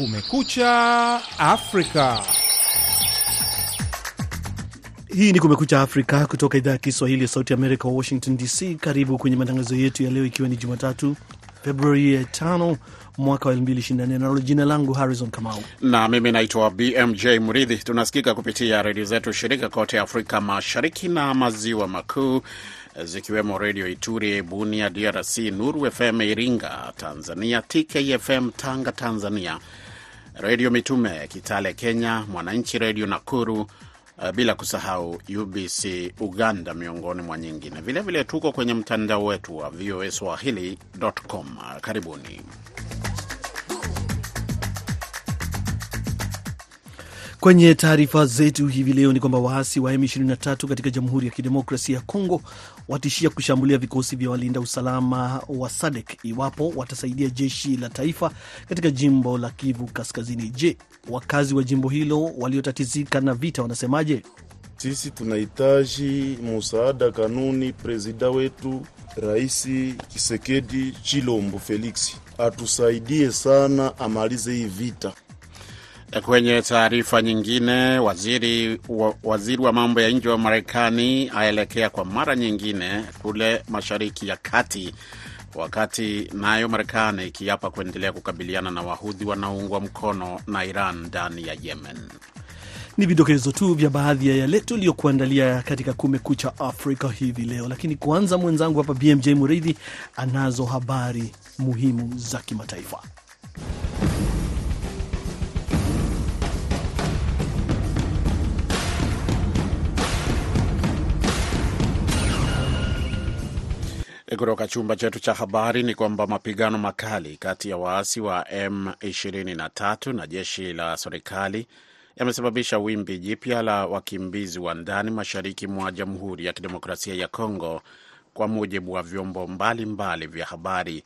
Kumekucha Afrika. Hii ni Kumekucha Afrika kutoka idhaa ya Kiswahili ya Sauti Amerika, Washington DC. Karibu kwenye matangazo yetu ya leo, ikiwa ni Jumatatu Februari 5 mwaka wa 2024. Nalo jina langu Harrison Kamau na mimi naitwa BMJ Mridhi. Tunasikika kupitia redio zetu shirika kote Afrika Mashariki na Maziwa Makuu, zikiwemo Redio Ituri Bunia DRC, Nuru FM Iringa Tanzania, TKFM Tanga Tanzania, Redio Mitume Kitale Kenya, Mwananchi Redio Nakuru, Uh, bila kusahau UBC Uganda, miongoni mwa nyingine. Vilevile tuko kwenye mtandao wetu wa VOA Swahili.com. Karibuni. Kwenye taarifa zetu hivi leo ni kwamba waasi wa M23 katika Jamhuri ya Kidemokrasia ya Kongo watishia kushambulia vikosi vya walinda usalama wa SADC iwapo watasaidia jeshi la taifa katika jimbo la Kivu Kaskazini. Je, wakazi wa jimbo hilo waliotatizika na vita wanasemaje? Sisi tunahitaji musaada kanuni. Prezida wetu Rais Kisekedi Chilombo Feliksi atusaidie sana, amalize hii vita. Kwenye taarifa nyingine, waziri wa, waziri wa mambo ya nje wa Marekani aelekea kwa mara nyingine kule Mashariki ya Kati, wakati nayo Marekani ikiapa kuendelea kukabiliana na wahudhi wanaoungwa mkono na Iran ndani ya Yemen. Ni vidokezo tu vya baadhi ya yale tuliyokuandalia katika Kumekucha Afrika hivi leo, lakini kwanza, mwenzangu hapa BMJ Muridhi anazo habari muhimu za kimataifa. Kutoka chumba chetu cha habari ni kwamba mapigano makali kati ya waasi wa M23 na jeshi la serikali yamesababisha wimbi jipya la wakimbizi wa ndani mashariki mwa Jamhuri ya Kidemokrasia ya Kongo, kwa mujibu wa vyombo mbalimbali vya habari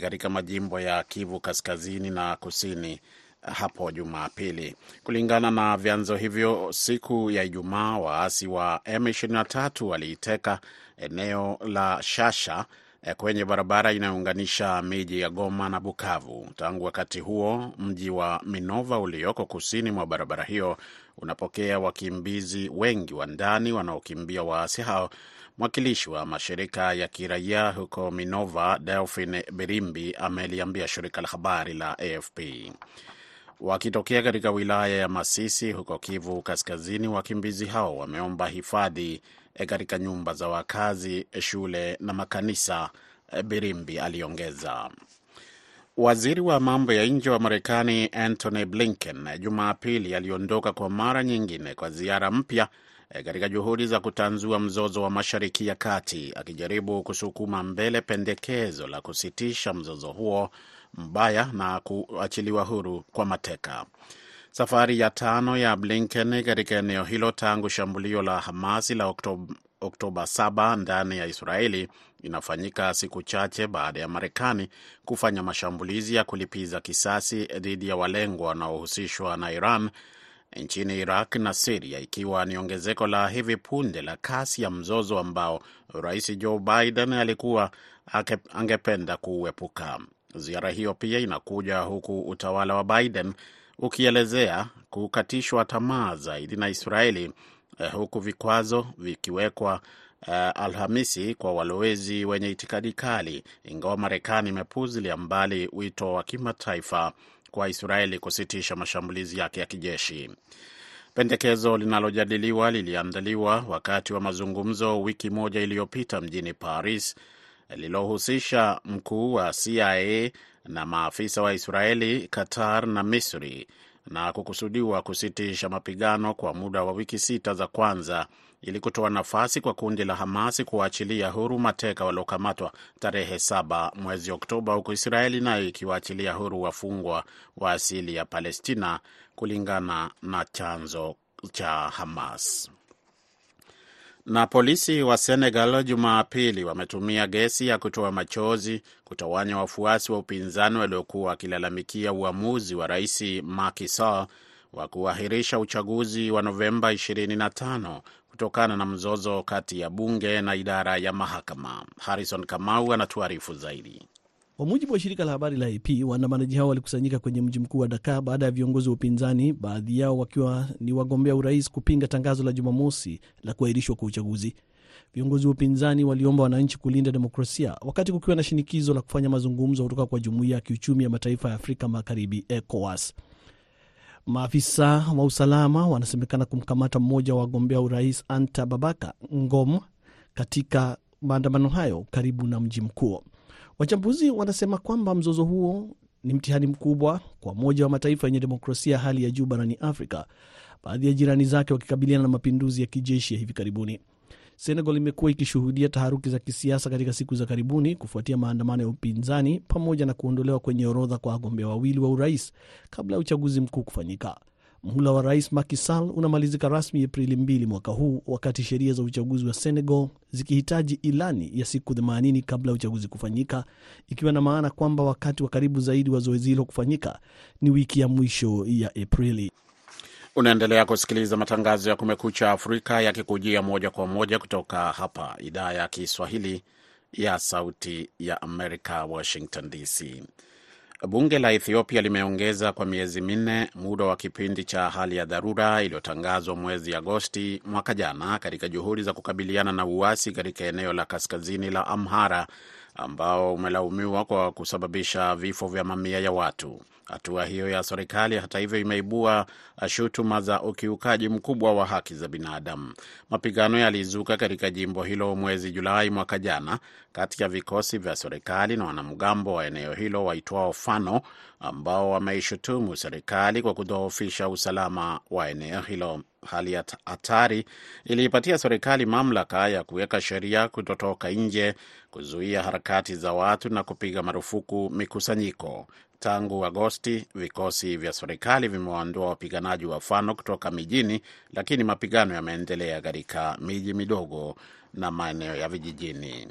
katika majimbo ya Kivu Kaskazini na Kusini hapo Jumapili. Kulingana na vyanzo hivyo, siku ya Ijumaa waasi wa M23 waliiteka eneo la Shasha kwenye barabara inayounganisha miji ya Goma na Bukavu. Tangu wakati huo, mji wa Minova ulioko kusini mwa barabara hiyo unapokea wakimbizi wengi wa ndani wanaokimbia waasi hao. Mwakilishi wa mashirika ya kiraia huko Minova, Delphin Birimbi, ameliambia shirika la habari la AFP. Wakitokea katika wilaya ya Masisi huko Kivu Kaskazini, wakimbizi hao wameomba hifadhi katika nyumba za wakazi, shule na makanisa, Birimbi aliongeza. Waziri wa mambo ya nje wa Marekani Antony Blinken Jumapili aliondoka kwa mara nyingine kwa ziara mpya katika juhudi za kutanzua mzozo wa Mashariki ya Kati, akijaribu kusukuma mbele pendekezo la kusitisha mzozo huo mbaya na kuachiliwa huru kwa mateka. Safari ya tano ya Blinken katika eneo hilo tangu shambulio la Hamasi la Oktoba, Oktoba 7 ndani ya Israeli inafanyika siku chache baada ya Marekani kufanya mashambulizi ya kulipiza kisasi dhidi ya walengwa wanaohusishwa na Iran nchini Iraq na Siria, ikiwa ni ongezeko la hivi punde la kasi ya mzozo ambao Rais Joe Biden alikuwa angependa kuuepuka. Ziara hiyo pia inakuja huku utawala wa Biden ukielezea kukatishwa tamaa zaidi na Israeli eh, huku vikwazo vikiwekwa eh, Alhamisi kwa walowezi wenye itikadi kali, ingawa Marekani imepuzilia mbali wito wa kimataifa kwa Israeli kusitisha mashambulizi yake ya kijeshi. Pendekezo linalojadiliwa liliandaliwa wakati wa mazungumzo wiki moja iliyopita mjini Paris lililohusisha mkuu wa CIA na maafisa wa Israeli, Qatar na Misri na kukusudiwa kusitisha mapigano kwa muda wa wiki sita za kwanza ili kutoa nafasi kwa kundi la Hamasi kuwaachilia huru mateka waliokamatwa tarehe saba mwezi Oktoba, huku Israeli nayo ikiwaachilia huru wafungwa wa asili ya Palestina, kulingana na chanzo cha Hamas. Na polisi wa Senegal Jumapili wametumia gesi ya kutoa machozi kutawanya wafuasi wa upinzani waliokuwa wakilalamikia uamuzi wa rais Macky Sall wa kuahirisha uchaguzi wa Novemba 25 kutokana na mzozo kati ya bunge na idara ya mahakama. Harrison Kamau anatuarifu zaidi. Kwa mujibu wa shirika la habari la AP, waandamanaji hao walikusanyika kwenye mji mkuu wa Dakar baada ya viongozi wa upinzani, baadhi yao wakiwa ni wagombea urais, kupinga tangazo la Jumamosi la kuahirishwa kwa uchaguzi. Viongozi wa upinzani waliomba wananchi kulinda demokrasia wakati kukiwa na shinikizo la kufanya mazungumzo kutoka kwa jumuiya ya kiuchumi ya mataifa ya Afrika Magharibi, ECOWAS. Maafisa wa usalama wanasemekana kumkamata mmoja wa wagombea urais Anta Babaka Ngom katika maandamano hayo karibu na mji mkuu. Wachambuzi wanasema kwamba mzozo huo ni mtihani mkubwa kwa moja wa mataifa yenye demokrasia ya hali ya juu barani Afrika, baadhi ya jirani zake wakikabiliana na mapinduzi ya kijeshi ya hivi karibuni. Senegal imekuwa ikishuhudia taharuki za kisiasa katika siku za karibuni kufuatia maandamano ya upinzani pamoja na kuondolewa kwenye orodha kwa wagombea wawili wa urais kabla ya uchaguzi mkuu kufanyika. Mhula wa rais Macky Sall unamalizika rasmi Aprili mbili mwaka huu, wakati sheria za uchaguzi wa Senegal zikihitaji ilani ya siku 80 kabla ya uchaguzi kufanyika, ikiwa na maana kwamba wakati wa karibu zaidi wa zoezi hilo kufanyika ni wiki ya mwisho ya Aprili. Unaendelea kusikiliza matangazo ya Kumekucha Afrika yakikujia moja kwa moja kutoka hapa idhaa ya Kiswahili ya Sauti ya Amerika, Washington DC. Bunge la Ethiopia limeongeza kwa miezi minne muda wa kipindi cha hali ya dharura iliyotangazwa mwezi Agosti mwaka jana katika juhudi za kukabiliana na uasi katika eneo la kaskazini la Amhara ambao umelaumiwa kwa kusababisha vifo vya mamia ya watu. Hatua hiyo ya serikali hata hivyo imeibua shutuma za ukiukaji mkubwa wa haki za binadamu. Mapigano yalizuka katika jimbo hilo mwezi Julai mwaka jana kati ya vikosi vya serikali na wanamgambo wa eneo hilo waitwao Fano, ambao wameishutumu serikali kwa kudhoofisha usalama wa eneo hilo. Hali ya hatari iliipatia serikali mamlaka ya kuweka sheria kutotoka nje, kuzuia harakati za watu na kupiga marufuku mikusanyiko. Tangu Agosti, vikosi vya serikali vimewaondoa wapiganaji wa Fano kutoka mijini, lakini mapigano yameendelea katika miji midogo na maeneo ya vijijini.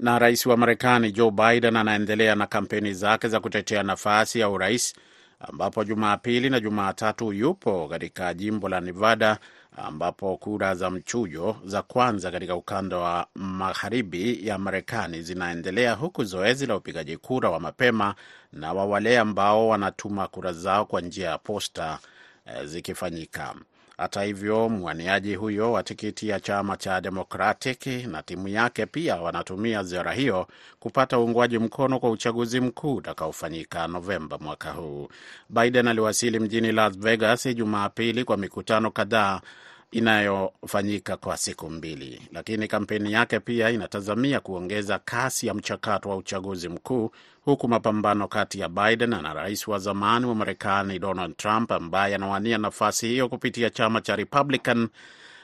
Na rais wa Marekani Joe Biden anaendelea na kampeni zake za kutetea nafasi ya urais ambapo Jumapili na Jumatatu yupo katika jimbo la Nevada ambapo kura za mchujo za kwanza katika ukanda wa magharibi ya Marekani zinaendelea huku zoezi la upigaji kura wa mapema na wa wale ambao wanatuma kura zao kwa njia ya posta eh, zikifanyika. Hata hivyo, mwaniaji huyo wa tikiti ya chama cha Democratic na timu yake pia wanatumia ziara hiyo kupata uungwaji mkono kwa uchaguzi mkuu utakaofanyika Novemba mwaka huu. Biden aliwasili mjini Las Vegas Jumapili kwa mikutano kadhaa inayofanyika kwa siku mbili, lakini kampeni yake pia inatazamia kuongeza kasi ya mchakato wa uchaguzi mkuu, huku mapambano kati ya Biden na rais wa zamani wa Marekani Donald Trump ambaye anawania nafasi hiyo kupitia chama cha Republican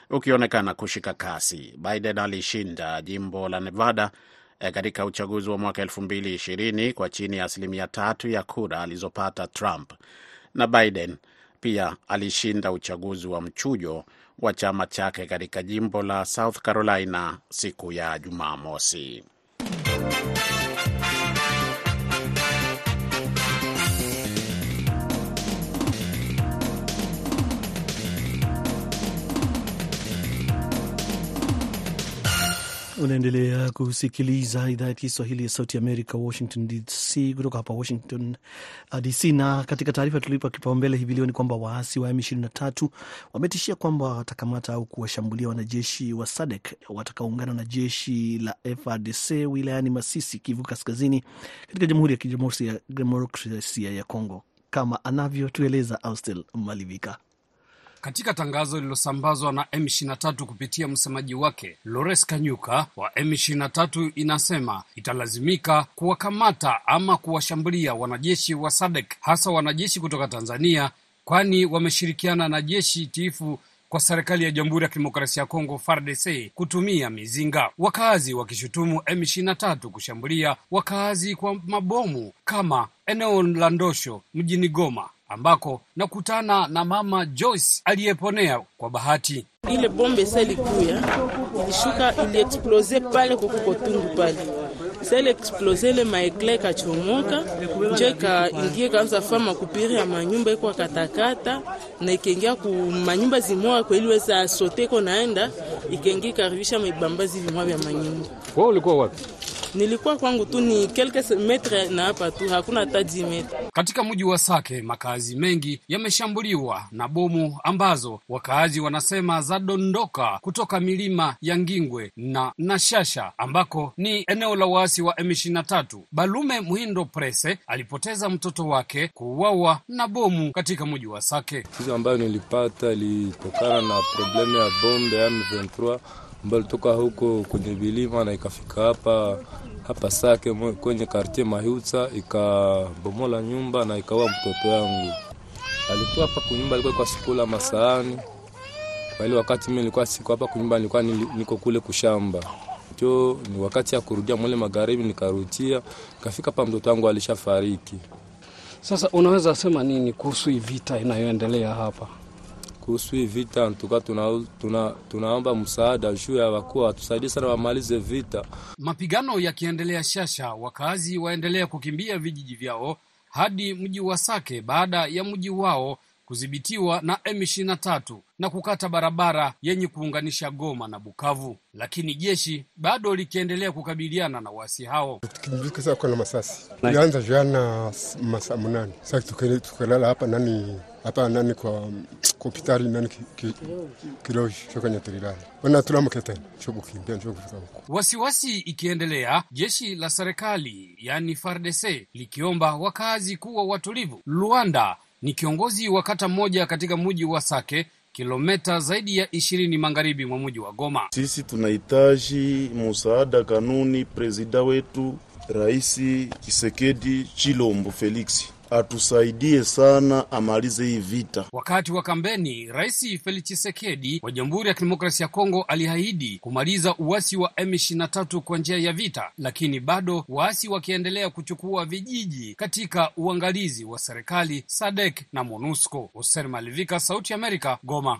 ukionekana kushika kasi. Biden alishinda jimbo la Nevada katika uchaguzi wa mwaka elfu mbili ishirini kwa chini ya asilimia tatu ya kura alizopata Trump, na Biden pia alishinda uchaguzi wa mchujo wa chama chake katika jimbo la South Carolina siku ya Jumamosi. Unaendelea kusikiliza idhaa ya Kiswahili ya Sauti Amerika, Washington DC, kutoka hapa Washington DC. Na katika taarifa tulipa kipaumbele hivi leo ni kwamba waasi wa M23 wametishia kwamba watakamata au kuwashambulia wanajeshi wa SADC watakaoungana na jeshi la FARDC wilayani Masisi, Kivu Kaskazini, katika Jamhuri ya Kidemokrasia ya Kongo, kama anavyotueleza Austel Malivika. Katika tangazo lililosambazwa na M23 kupitia msemaji wake Lores Kanyuka wa M23 inasema italazimika kuwakamata ama kuwashambulia wanajeshi wa SADC hasa wanajeshi kutoka Tanzania, kwani wameshirikiana na jeshi tiifu kwa serikali ya Jamhuri ya Kidemokrasia ya Kongo FARDC kutumia mizinga, wakazi wakishutumu M23 kushambulia wakazi kwa mabomu kama eneo la Ndosho mjini Goma ambako nakutana na mama Joyce aliyeponea kwa bahati. Ile bombe sa ilikuya ilishuka, iliexplose pale kukukotungu pale sele ile explose ile maekle ikachomoka njo ikaingia kaanza fama kupiri ya manyumba iko katakata na ikaingia ku manyumba zimoa kwa ili weza sote iko naenda ikaingia ikaribisha maibambazi vimwa vya manyumba. Wewe ulikuwa wapi? Nilikuwa kwangu tu ni quelques metre na hapa tu, hakuna hata 10 metre. Katika mji wa Sake makazi mengi yameshambuliwa na bomu ambazo wakaazi wanasema zadondoka kutoka milima ya Ngingwe na Nashasha ambako ni eneo la waasi wa M23. Balume Muhindo Prese alipoteza mtoto wake kuuawa na bomu katika mji wa Sake. Hizo ambayo nilipata ilitokana na problemu ya bombe ya M23 ambayo ilitoka huko kwenye vilima na ikafika hapa hapa Sake kwenye kartie Mahiusa ikabomola nyumba na ikaua mtoto yangu. Alikuwa hapa kunyumba, alikuwa kwa sikula masaani. Kwa ile wakati mimi nilikuwa siko hapa kunyumba, nilikuwa niko kule kushamba cho ni wakati ya kurudia mwele magharibi, nikarudia kafika hapa, mtoto wangu alishafariki. Sasa unaweza sema nini kuhusu vita inayoendelea hapa? Kuhusu hii vita tuka tuna, tuna, tunaomba msaada juu ya wakuu watusaidie sana wamalize vita. Mapigano yakiendelea Shasha, wakazi waendelea kukimbia vijiji vyao hadi mji wa Sake baada ya mji wao kudhibitiwa na M23 na kukata barabara yenye kuunganisha Goma na Bukavu, lakini jeshi bado likiendelea kukabiliana na waasi hao. Tukijulikana kwa na masasi ilianza jana masaa munane. Sasa tukalala hapa nani hapa nani kwa hospitali nani kiloji chokanya tulilala wana tulamuke tena chokukimbia njo kufika huko. Wasiwasi ikiendelea, jeshi la serikali yani FARDC likiomba wakazi kuwa watulivu. Luanda ni kiongozi wa kata mmoja katika mji wa Sake, kilometa zaidi ya ishirini magharibi mwa mji wa Goma. Sisi tunahitaji musaada kanuni, prezida wetu Raisi Kisekedi Chilombo Felix atusaidie sana amalize hii vita. Wakati wa kampeni, Rais Felix Tshisekedi wa Jamhuri ya Kidemokrasia ya Kongo aliahidi kumaliza uasi wa M23 kwa njia ya vita, lakini bado waasi wakiendelea kuchukua vijiji katika uangalizi wa serikali SADC na MONUSCO. Hoser Malivika, Sauti ya Amerika, Goma.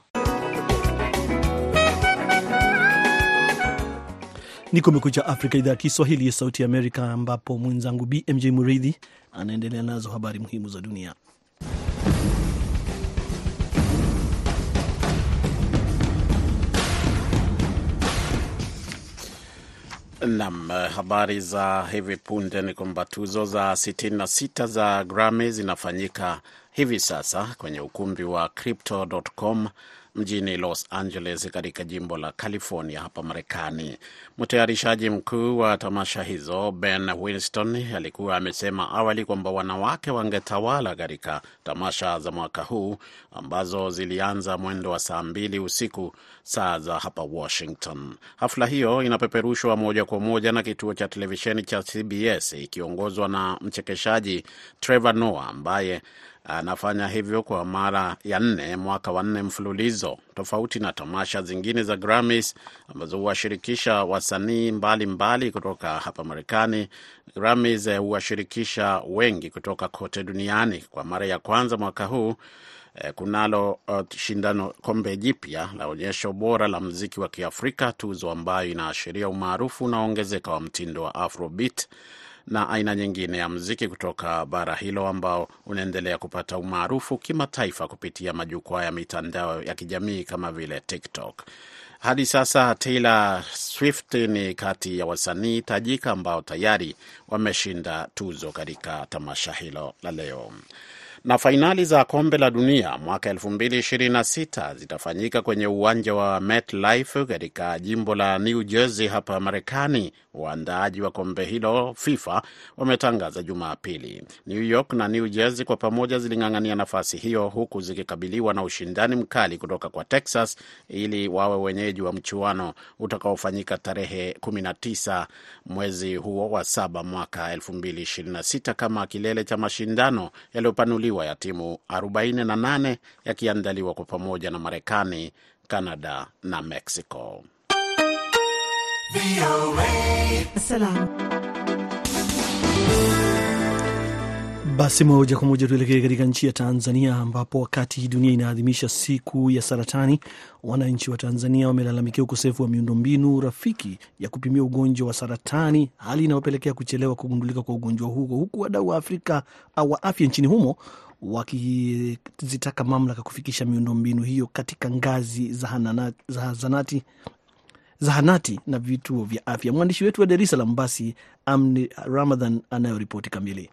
Ni Kumekucha Afrika, idhaa ya Kiswahili ya Sauti Amerika, ambapo mwenzangu BMJ Muridhi anaendelea nazo habari muhimu za dunia. Nam, habari za hivi punde ni kwamba tuzo za 66 za Grammy zinafanyika hivi sasa kwenye ukumbi wa Crypto.com mjini Los Angeles katika jimbo la California hapa Marekani. Mtayarishaji mkuu wa tamasha hizo Ben Winston alikuwa amesema awali kwamba wanawake wangetawala katika tamasha za mwaka huu ambazo zilianza mwendo wa saa mbili usiku saa za hapa Washington. Hafla hiyo inapeperushwa moja kwa moja na kituo cha televisheni cha CBS ikiongozwa na mchekeshaji Trevor Noah ambaye anafanya hivyo kwa mara ya nne mwaka wa nne mfululizo. Tofauti na tamasha zingine za Grammys ambazo huwashirikisha wasanii mbalimbali kutoka hapa Marekani, Grammys huwashirikisha wengi kutoka kote duniani. Kwa mara ya kwanza mwaka huu eh, kunalo uh, shindano kombe jipya la onyesho bora la mziki wa Kiafrika, tuzo ambayo inaashiria umaarufu unaoongezeka wa mtindo wa Afrobeat na aina nyingine ya muziki kutoka bara hilo ambao unaendelea kupata umaarufu kimataifa kupitia majukwaa ya mitandao ya kijamii kama vile TikTok. Hadi sasa Taylor Swift ni kati ya wasanii tajika ambao tayari wameshinda tuzo katika tamasha hilo la leo. Na fainali za kombe la dunia mwaka 2026 zitafanyika kwenye uwanja wa MetLife katika jimbo la New Jersey hapa Marekani. Waandaaji wa kombe hilo FIFA wametangaza Jumapili. New York na New Jersey kwa pamoja ziling'ang'ania nafasi hiyo, huku zikikabiliwa na ushindani mkali kutoka kwa Texas ili wawe wenyeji wa mchuano utakaofanyika tarehe 19 mwezi huo wa saba mwaka 2026 kama kilele cha mashindano yaliyopanuliwa ya timu 48 yakiandaliwa kwa pamoja na Marekani, Canada na Mexico. Basi moja kwa moja tuelekee katika nchi ya Tanzania, ambapo wakati dunia inaadhimisha siku ya saratani, wananchi wa Tanzania wamelalamikia ukosefu wa miundombinu rafiki ya kupimia ugonjwa wa saratani, hali inayopelekea kuchelewa kugundulika kwa ugonjwa huo, huku wadau wa Afrika au wa afya nchini humo wakizitaka mamlaka kufikisha miundombinu hiyo katika ngazi za zanati zahanati na vituo vya afya. Mwandishi wetu wa Dar es Salaam basi Amni Ramadhan anayoripoti kamili.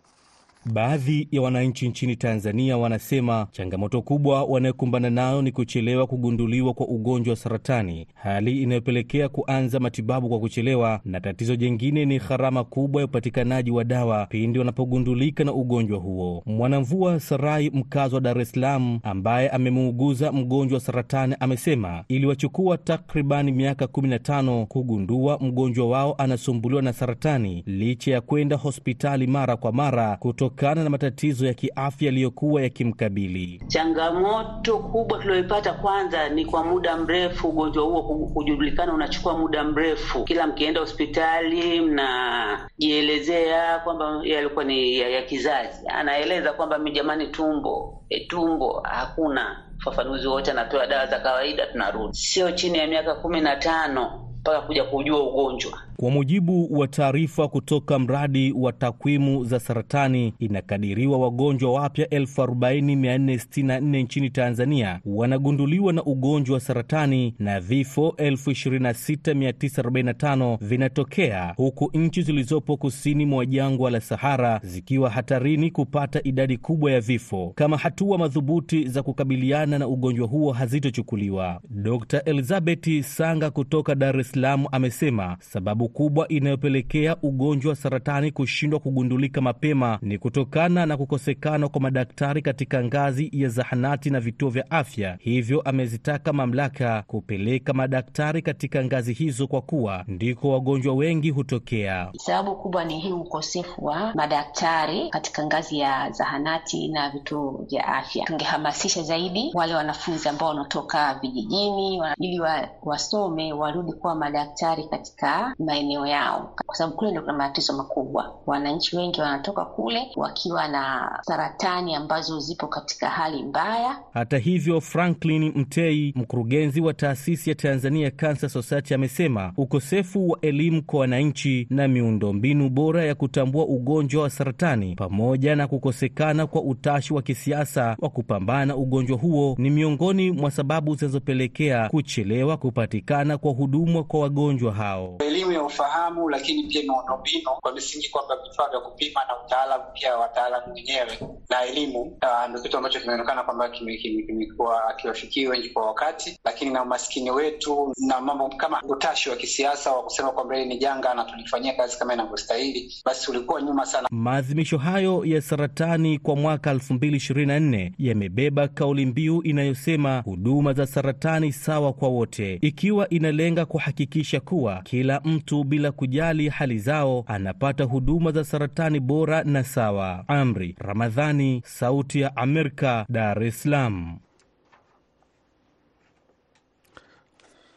Baadhi ya wananchi nchini Tanzania wanasema changamoto kubwa wanayokumbana nayo ni kuchelewa kugunduliwa kwa ugonjwa wa saratani, hali inayopelekea kuanza matibabu kwa kuchelewa, na tatizo jingine ni gharama kubwa ya upatikanaji wa dawa pindi wanapogundulika na ugonjwa huo. Mwanamvua Sarai, mkazi wa Dar es Salaam, ambaye amemuuguza mgonjwa wa saratani, amesema iliwachukua takribani miaka 15 kugundua mgonjwa wao anasumbuliwa na saratani licha ya kwenda hospitali mara kwa mara kutokana na matatizo ya kiafya yaliyokuwa yakimkabili. Changamoto kubwa tulioipata kwanza ni kwa muda mrefu, ugonjwa huo kujulikana unachukua muda mrefu. Kila mkienda hospitali mnajielezea kwamba yalikuwa ni ya, ya kizazi, anaeleza kwamba mi jamani, tumbo e, tumbo hakuna ufafanuzi wote, anapewa dawa za kawaida, tunarudi. Sio chini ya miaka kumi na tano mpaka kuja kujua ugonjwa. Kwa mujibu wa taarifa kutoka mradi wa takwimu za saratani, inakadiriwa wagonjwa wapya 40464 nchini Tanzania wanagunduliwa na ugonjwa wa saratani na vifo 26945 vinatokea, huku nchi zilizopo kusini mwa jangwa la Sahara zikiwa hatarini kupata idadi kubwa ya vifo kama hatua madhubuti za kukabiliana na ugonjwa huo hazitochukuliwa. Dr Elizabeth Sanga kutoka Dar es Salaam amesema sababu kubwa inayopelekea ugonjwa wa saratani kushindwa kugundulika mapema ni kutokana na kukosekana kwa madaktari katika ngazi ya zahanati na vituo vya afya. Hivyo amezitaka mamlaka kupeleka madaktari katika ngazi hizo kwa kuwa ndiko wagonjwa wengi hutokea. Sababu kubwa ni hii ukosefu wa madaktari katika ngazi ya zahanati na vituo vya afya. Tungehamasisha zaidi wale wanafunzi ambao wanatoka vijijini ili wa, wasome warudi kuwa madaktari katika maeneo yao, kwa sababu kule ndio kuna matatizo makubwa. Wananchi wengi wanatoka kule wakiwa na saratani ambazo zipo katika hali mbaya. Hata hivyo, Franklin Mtei, mkurugenzi wa taasisi ya Tanzania Cancer Society, amesema ukosefu wa elimu kwa wananchi na miundombinu bora ya kutambua ugonjwa wa saratani pamoja na kukosekana kwa utashi wa kisiasa wa kupambana ugonjwa huo ni miongoni mwa sababu zinazopelekea kuchelewa kupatikana kwa huduma kwa wagonjwa hao. Elimu ya ufahamu, lakini pia miundombinu kwa misingi kwamba vifaa vya kupima na utaalamu pia wataalamu wenyewe na elimu ndio kitu ambacho kimeonekana kwamba kimekuwa akiwafikiwa wengi kwa wakati, lakini na umaskini wetu na mambo kama utashi wa kisiasa wa kusema kwamba hili ni janga na tulifanyia kazi kama inavyostahili, basi ulikuwa nyuma sana. Maadhimisho hayo ya saratani kwa mwaka 2024 yamebeba kauli mbiu inayosema huduma za saratani sawa kwa wote, ikiwa inalenga kuhakikisha kuwa kila mtu bila kujali hali zao anapata huduma za saratani bora na sawa. Amri Ramadhani, Sauti ya Amerika, Dar es Salaam.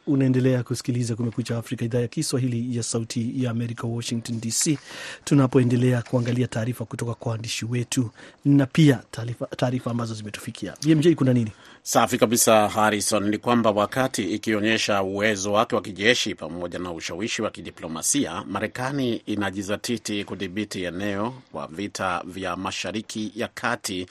Unaendelea kusikiliza Kumekucha Afrika, idhaa ya Kiswahili ya Sauti ya Amerika, Washington DC, tunapoendelea kuangalia taarifa kutoka kwa waandishi wetu na pia taarifa ambazo zimetufikia. BMJ, kuna nini? Safi kabisa, Harrison. Ni kwamba wakati ikionyesha uwezo wake wa kijeshi pamoja na ushawishi wa kidiplomasia, Marekani inajizatiti kudhibiti eneo kwa vita vya Mashariki ya Kati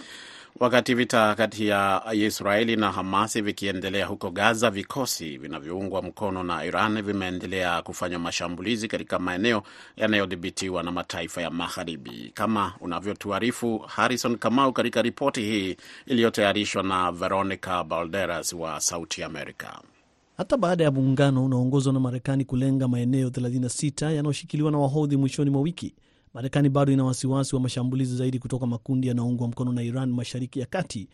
Wakati vita kati ya Israeli na Hamasi vikiendelea huko Gaza, vikosi vinavyoungwa mkono na Iran vimeendelea kufanya mashambulizi katika maeneo yanayodhibitiwa na mataifa ya Magharibi, kama unavyotuarifu Harrison Kamau katika ripoti hii iliyotayarishwa na Veronica Balderas wa Sauti Amerika. Hata baada ya muungano unaoongozwa na Marekani kulenga maeneo 36 yanayoshikiliwa na Wahodhi mwishoni mwa wiki, Marekani bado ina wasiwasi wa mashambulizi zaidi kutoka makundi yanayoungwa mkono na Iran mashariki ya kati,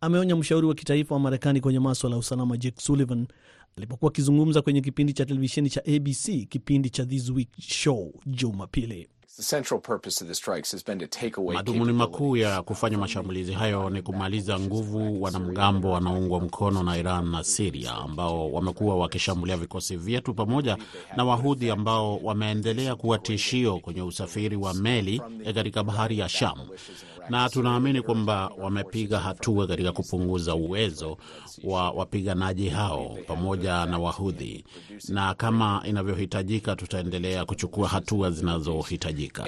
ameonya mshauri wa kitaifa wa Marekani kwenye maswala ya usalama Jake Sullivan alipokuwa akizungumza kwenye kipindi cha televisheni cha ABC, kipindi cha This Week Show Jumapili. Madhumuni makuu ya kufanya mashambulizi hayo ni kumaliza nguvu wanamgambo wanaoungwa mkono na Iran na Siria ambao wamekuwa wakishambulia vikosi vyetu pamoja na Wahudhi ambao wameendelea kuwa tishio kwenye usafiri wa meli katika bahari ya Sham, na tunaamini kwamba wamepiga hatua katika kupunguza uwezo wa wapiganaji hao pamoja na Wahudhi, na kama inavyohitajika tutaendelea kuchukua hatua zinazohitajika.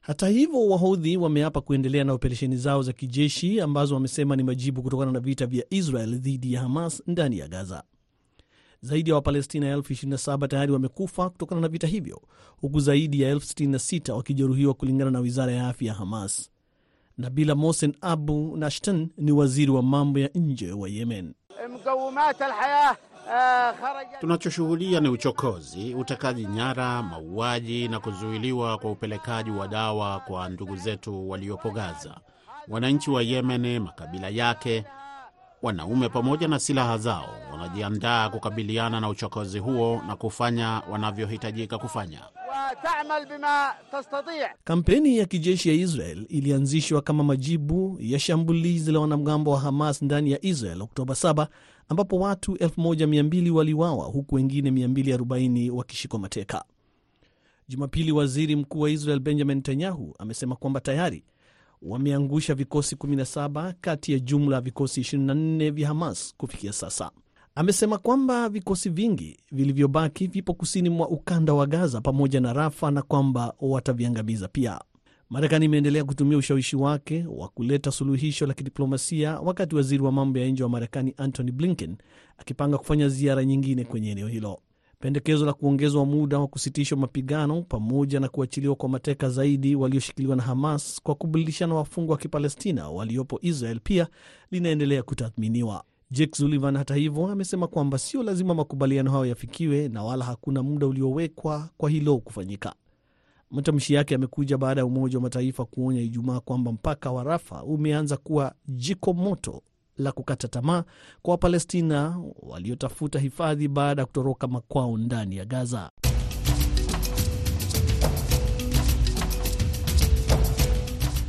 Hata hivyo, Wahudhi wameapa kuendelea na operesheni zao za kijeshi ambazo wamesema ni majibu kutokana na vita vya Israel dhidi ya Hamas ndani ya Gaza. Zaidi ya Wapalestina elfu 27 tayari wamekufa kutokana na vita hivyo, huku zaidi ya elfu 66 wakijeruhiwa kulingana na wizara ya afya ya Hamas. Nabila Mohsen Abu Nashtan ni waziri wa mambo ya nje wa Yemen. Tunachoshuhudia ni uchokozi, utekaji nyara, mauaji na kuzuiliwa kwa upelekaji wa dawa kwa ndugu zetu waliopo Gaza. Wananchi wa Yemen, makabila yake, wanaume pamoja na silaha zao, wanajiandaa kukabiliana na uchokozi huo na kufanya wanavyohitajika kufanya. Kampeni ya kijeshi ya Israel ilianzishwa kama majibu ya shambulizi la wanamgambo wa Hamas ndani ya Israel Oktoba 7 ambapo watu 1200 waliwawa huku wengine 240 wakishikwa mateka. Jumapili, waziri mkuu wa Israel Benjamin Netanyahu amesema kwamba tayari wameangusha vikosi 17 kati ya jumla ya vikosi 24 vya Hamas kufikia sasa. Amesema kwamba vikosi vingi vilivyobaki vipo kusini mwa ukanda wa Gaza pamoja na Rafa na kwamba wataviangamiza pia. Marekani imeendelea kutumia ushawishi wake wa kuleta suluhisho la kidiplomasia, wakati waziri wa mambo ya nje wa Marekani Antony Blinken akipanga kufanya ziara nyingine kwenye eneo hilo. Pendekezo la kuongezwa muda wa kusitishwa mapigano pamoja na kuachiliwa kwa mateka zaidi walioshikiliwa na Hamas kwa kubadilishana wafungwa wa Kipalestina waliopo Israel pia linaendelea kutathminiwa. Jake Sullivan hata hivyo amesema kwamba sio lazima makubaliano hayo yafikiwe na wala hakuna muda uliowekwa kwa hilo kufanyika. Matamshi yake yamekuja baada ya Umoja wa Mataifa kuonya Ijumaa kwamba mpaka wa Rafa umeanza kuwa jiko moto la kukata tamaa kwa Wapalestina waliotafuta hifadhi baada ya kutoroka makwao ndani ya Gaza.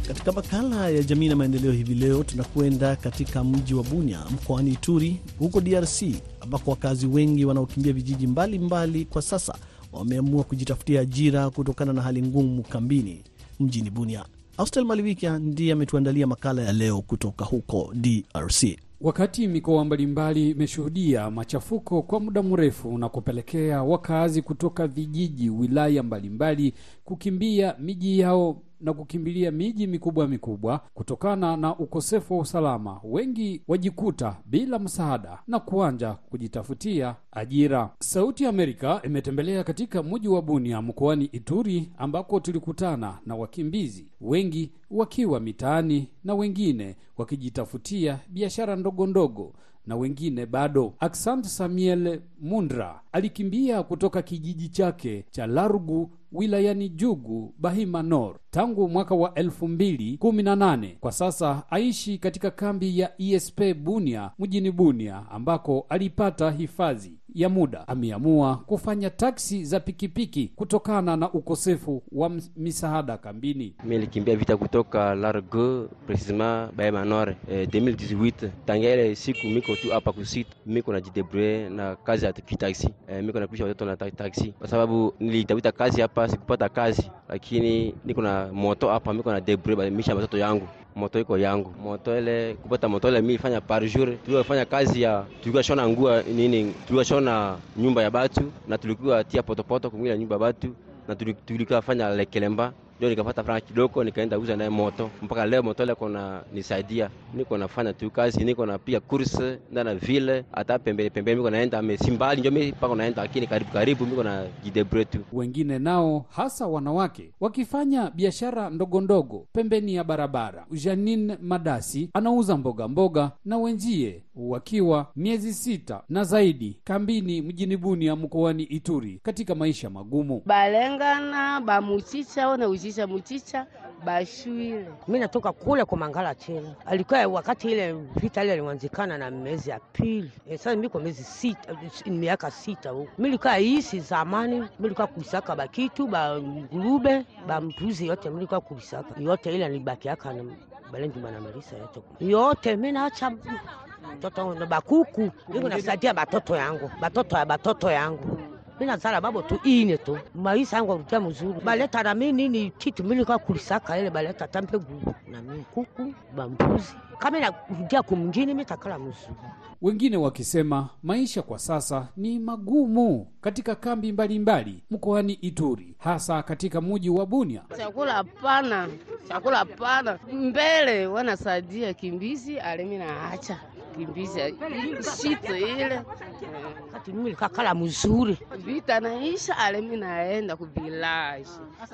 Katika makala ya jamii na maendeleo hivi leo tunakwenda katika mji wa Bunia mkoani Ituri huko DRC ambako wakazi wengi wanaokimbia vijiji mbalimbali mbali kwa sasa wameamua kujitafutia ajira kutokana na hali ngumu kambini mjini Bunia. Austel Malivika ndiye ametuandalia makala ya leo kutoka huko DRC. Wakati mikoa mbalimbali imeshuhudia machafuko kwa muda mrefu na kupelekea wakazi kutoka vijiji, wilaya mbalimbali kukimbia miji yao na kukimbilia miji mikubwa mikubwa kutokana na ukosefu wa usalama, wengi wajikuta bila msaada na kuanja kujitafutia ajira. Sauti ya Amerika imetembelea katika mji wa Bunia mkoani Ituri, ambako tulikutana na wakimbizi wengi wakiwa mitaani na wengine wakijitafutia biashara ndogo ndogo na wengine bado. Aksant Samuel Mundra alikimbia kutoka kijiji chake cha Larugu wilayani Jugu, Bahima Nor tangu mwaka wa elfu mbili kumi na nane. Kwa sasa aishi katika kambi ya ESP Bunia mjini Bunia, ambako alipata hifadhi ya muda. Ameamua kufanya taksi za pikipiki kutokana na ukosefu wa misaada kambini. Mi nilikimbia vita kutoka Largo precisement Bahima Nor eh, 2018 tangia ile siku miko tu hapa kusit miko najidebrouiller na kazi ya kitaksi eh, miko nakuisha watoto na taksi kwa sababu nilitafuta kazi hapa sikupata kazi, lakini niko na moto hapa, miko na debre badimisha watoto yangu. Moto iko yangu. Moto ile kupata moto ile mimi fanya par jour. tulifanya fanya kazi ya tulikuwa shona nguo nini, tulikuwa shona nyumba ya batu na tulikuwa tia potopoto kumwila nyumba ya batu na tulikuwa fanya lekelemba ndio nikapata franga kidogo, nikaenda uza naye moto. Mpaka leo moto ile kuna nisaidia, niko nafanya tu kazi, niko napiga kurse course ndana vile, hata pembeni pembeni niko naenda mesimbali, ndio mimi mpaka naenda, lakini karibu karibu niko na jidebre tu. Wengine nao hasa wanawake wakifanya biashara ndogo ndogo pembeni ya barabara. Janine Madasi anauza mboga mboga na wenjie wakiwa miezi sita na zaidi kambini mjini Bunia mkoani Ituri katika maisha magumu. balengana bamuchicha one uzisha muchicha bashwile. Mimi natoka kule kwa Mangala tena, alikuwa wakati ile vita ile ilianzikana na miezi ya pili. E, sasa miko miezi sita, miaka sita huko. mimi nilikuwa isi zamani, mimi nilikuwa kuisaka bakitu ba ngurube ba mbuzi yote, mimi nilikuwa kuisaka yote ile nilibakiaka na balengi bana marisa yote yote, mimi naacha mtoto na bakuku niko nasaidia batoto yangu batoto ya batoto yangu minazala babo tu ine tu maisha yangu arudia mzuri baleta na mimi nini? Kitu mimi nilikuwa kulisaka ile baleta tampe gu na mimi kuku bambuzi kama narudia kumjini mitakala nusu. wengine wakisema maisha kwa sasa ni magumu katika kambi mbalimbali mkoani Ituri, hasa katika muji wa Bunia. Chakula hapana, chakula hapana. Mbele wanasaidia kimbizi alimi na acha kimbiza shito ile kati mimi likakala mzuri vita naisha alemi naenda kuvilaji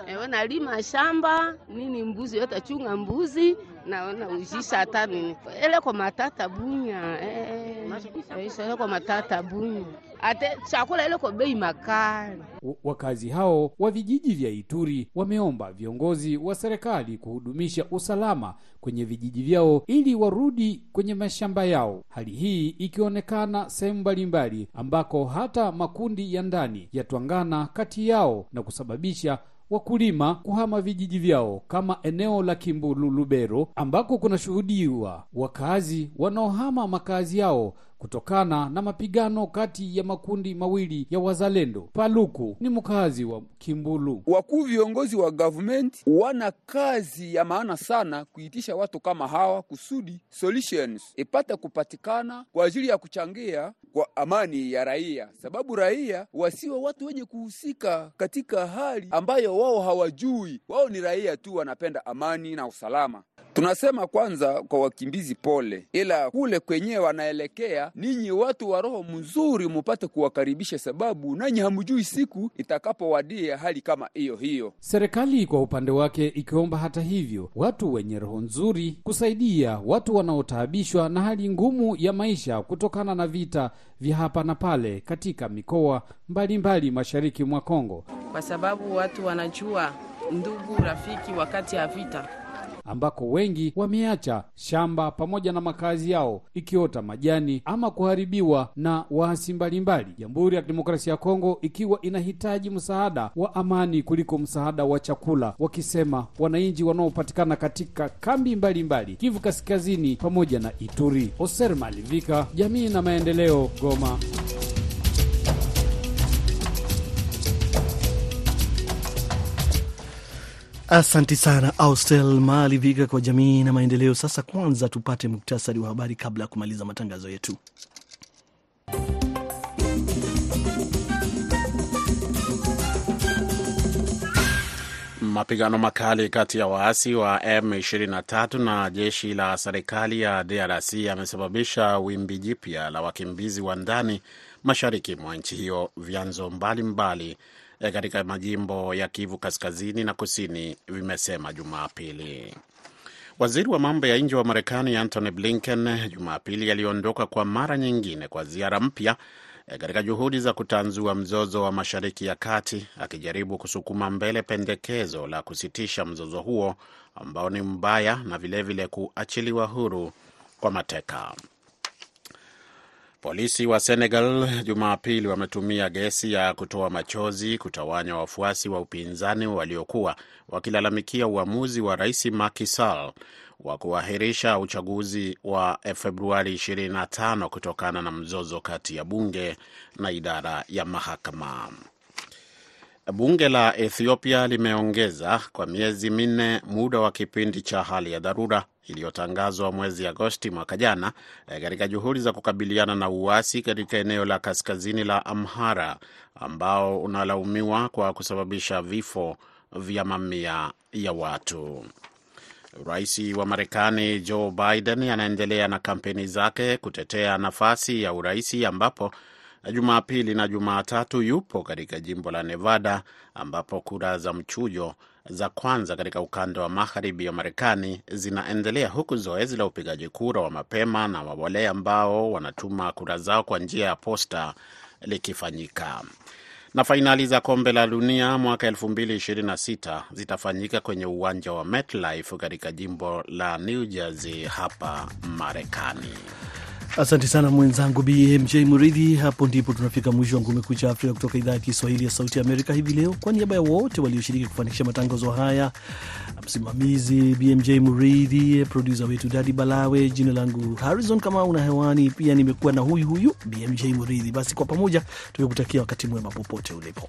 ewe nalima shamba nini mbuzi yote chunga mbuzi naona ujisha hata nini ele kwa matata bunya eh, eh, ele kwa matata bunya ate chakula ile kwa bei makali. Wakazi hao wa vijiji vya Ituri wameomba viongozi wa serikali kuhudumisha usalama kwenye vijiji vyao ili warudi kwenye mashamba yao. Hali hii ikionekana sehemu mbalimbali ambako hata makundi ya ndani yatwangana kati yao na kusababisha wakulima kuhama vijiji vyao kama eneo la Kimbulu Lubero, ambako kunashuhudiwa wakazi wanaohama makazi yao kutokana na mapigano kati ya makundi mawili ya wazalendo. Paluku ni mkazi wa Kimbulu. Wakuu viongozi wa government wana kazi ya maana sana kuitisha watu kama hawa kusudi solutions ipate kupatikana kwa ajili ya kuchangia kwa amani ya raia, sababu raia wasiwe watu wenye kuhusika katika hali ambayo wao hawajui. Wao ni raia tu, wanapenda amani na usalama. Tunasema kwanza kwa wakimbizi pole, ila kule kwenyewe wanaelekea, ninyi watu wa roho mzuri mupate kuwakaribisha, sababu nanyi hamjui siku itakapowadia hali kama hiyo hiyo. Serikali kwa upande wake ikiomba hata hivyo watu wenye roho nzuri kusaidia watu wanaotaabishwa na hali ngumu ya maisha kutokana na vita vya hapa na pale katika mikoa mbalimbali mbali mashariki mwa Kongo, kwa sababu watu wanajua ndugu, rafiki wakati ya vita ambako wengi wameacha shamba pamoja na makazi yao ikiota majani ama kuharibiwa na waasi mbalimbali. Jamhuri ya Kidemokrasia ya Kongo ikiwa inahitaji msaada wa amani kuliko msaada wa chakula, wakisema wananchi wanaopatikana katika kambi mbalimbali mbali, Kivu Kaskazini pamoja na Ituri. Oser Malivika, jamii na maendeleo, Goma. Asanti sana Austel Malivika kwa jamii na maendeleo. Sasa kwanza tupate muktasari wa habari kabla ya kumaliza matangazo yetu. Mapigano makali kati ya waasi wa M23 na jeshi la serikali ya DRC yamesababisha wimbi jipya la wakimbizi wa ndani mashariki mwa nchi hiyo, vyanzo mbalimbali katika majimbo ya Kivu kaskazini na kusini vimesema Jumapili. Waziri wa mambo ya nje wa Marekani Antony Blinken Jumapili aliondoka kwa mara nyingine kwa ziara mpya katika juhudi za kutanzua mzozo wa Mashariki ya Kati, akijaribu kusukuma mbele pendekezo la kusitisha mzozo huo ambao ni mbaya na vilevile kuachiliwa huru kwa mateka. Polisi wa Senegal Jumapili wametumia gesi ya kutoa machozi kutawanya wafuasi wa upinzani waliokuwa wakilalamikia uamuzi wa rais Macky Sall wa kuahirisha uchaguzi wa Februari 25 kutokana na mzozo kati ya bunge na idara ya mahakama. Bunge la Ethiopia limeongeza kwa miezi minne muda wa kipindi cha hali ya dharura iliyotangazwa mwezi Agosti mwaka jana katika juhudi za kukabiliana na uasi katika eneo la kaskazini la Amhara ambao unalaumiwa kwa kusababisha vifo vya mamia ya watu. Rais wa Marekani Joe Biden anaendelea na kampeni zake kutetea nafasi ya uraisi ambapo Jumapili na Jumatatu yupo katika jimbo la Nevada ambapo kura za mchujo za kwanza katika ukanda wa magharibi wa Marekani zinaendelea huku zoezi la upigaji kura wa mapema na wale ambao wanatuma kura zao kwa njia ya posta likifanyika. Na fainali za kombe la dunia mwaka 2026 zitafanyika kwenye uwanja wa MetLife katika jimbo la New Jersey hapa Marekani. Asante sana mwenzangu BMJ Muridhi. Hapo ndipo tunafika mwisho wa Kumekucha Afrika kutoka idhaa ya Kiswahili ya Sauti Amerika hivi leo. Kwa niaba ya wote walioshiriki kufanikisha matangazo haya, msimamizi BMJ Muridhi, produsa wetu Dadi Balawe, jina langu Harrison Kamau na hewani pia nimekuwa na huyu huyu BMJ Muridhi. Basi kwa pamoja tukikutakia wakati mwema popote ulipo.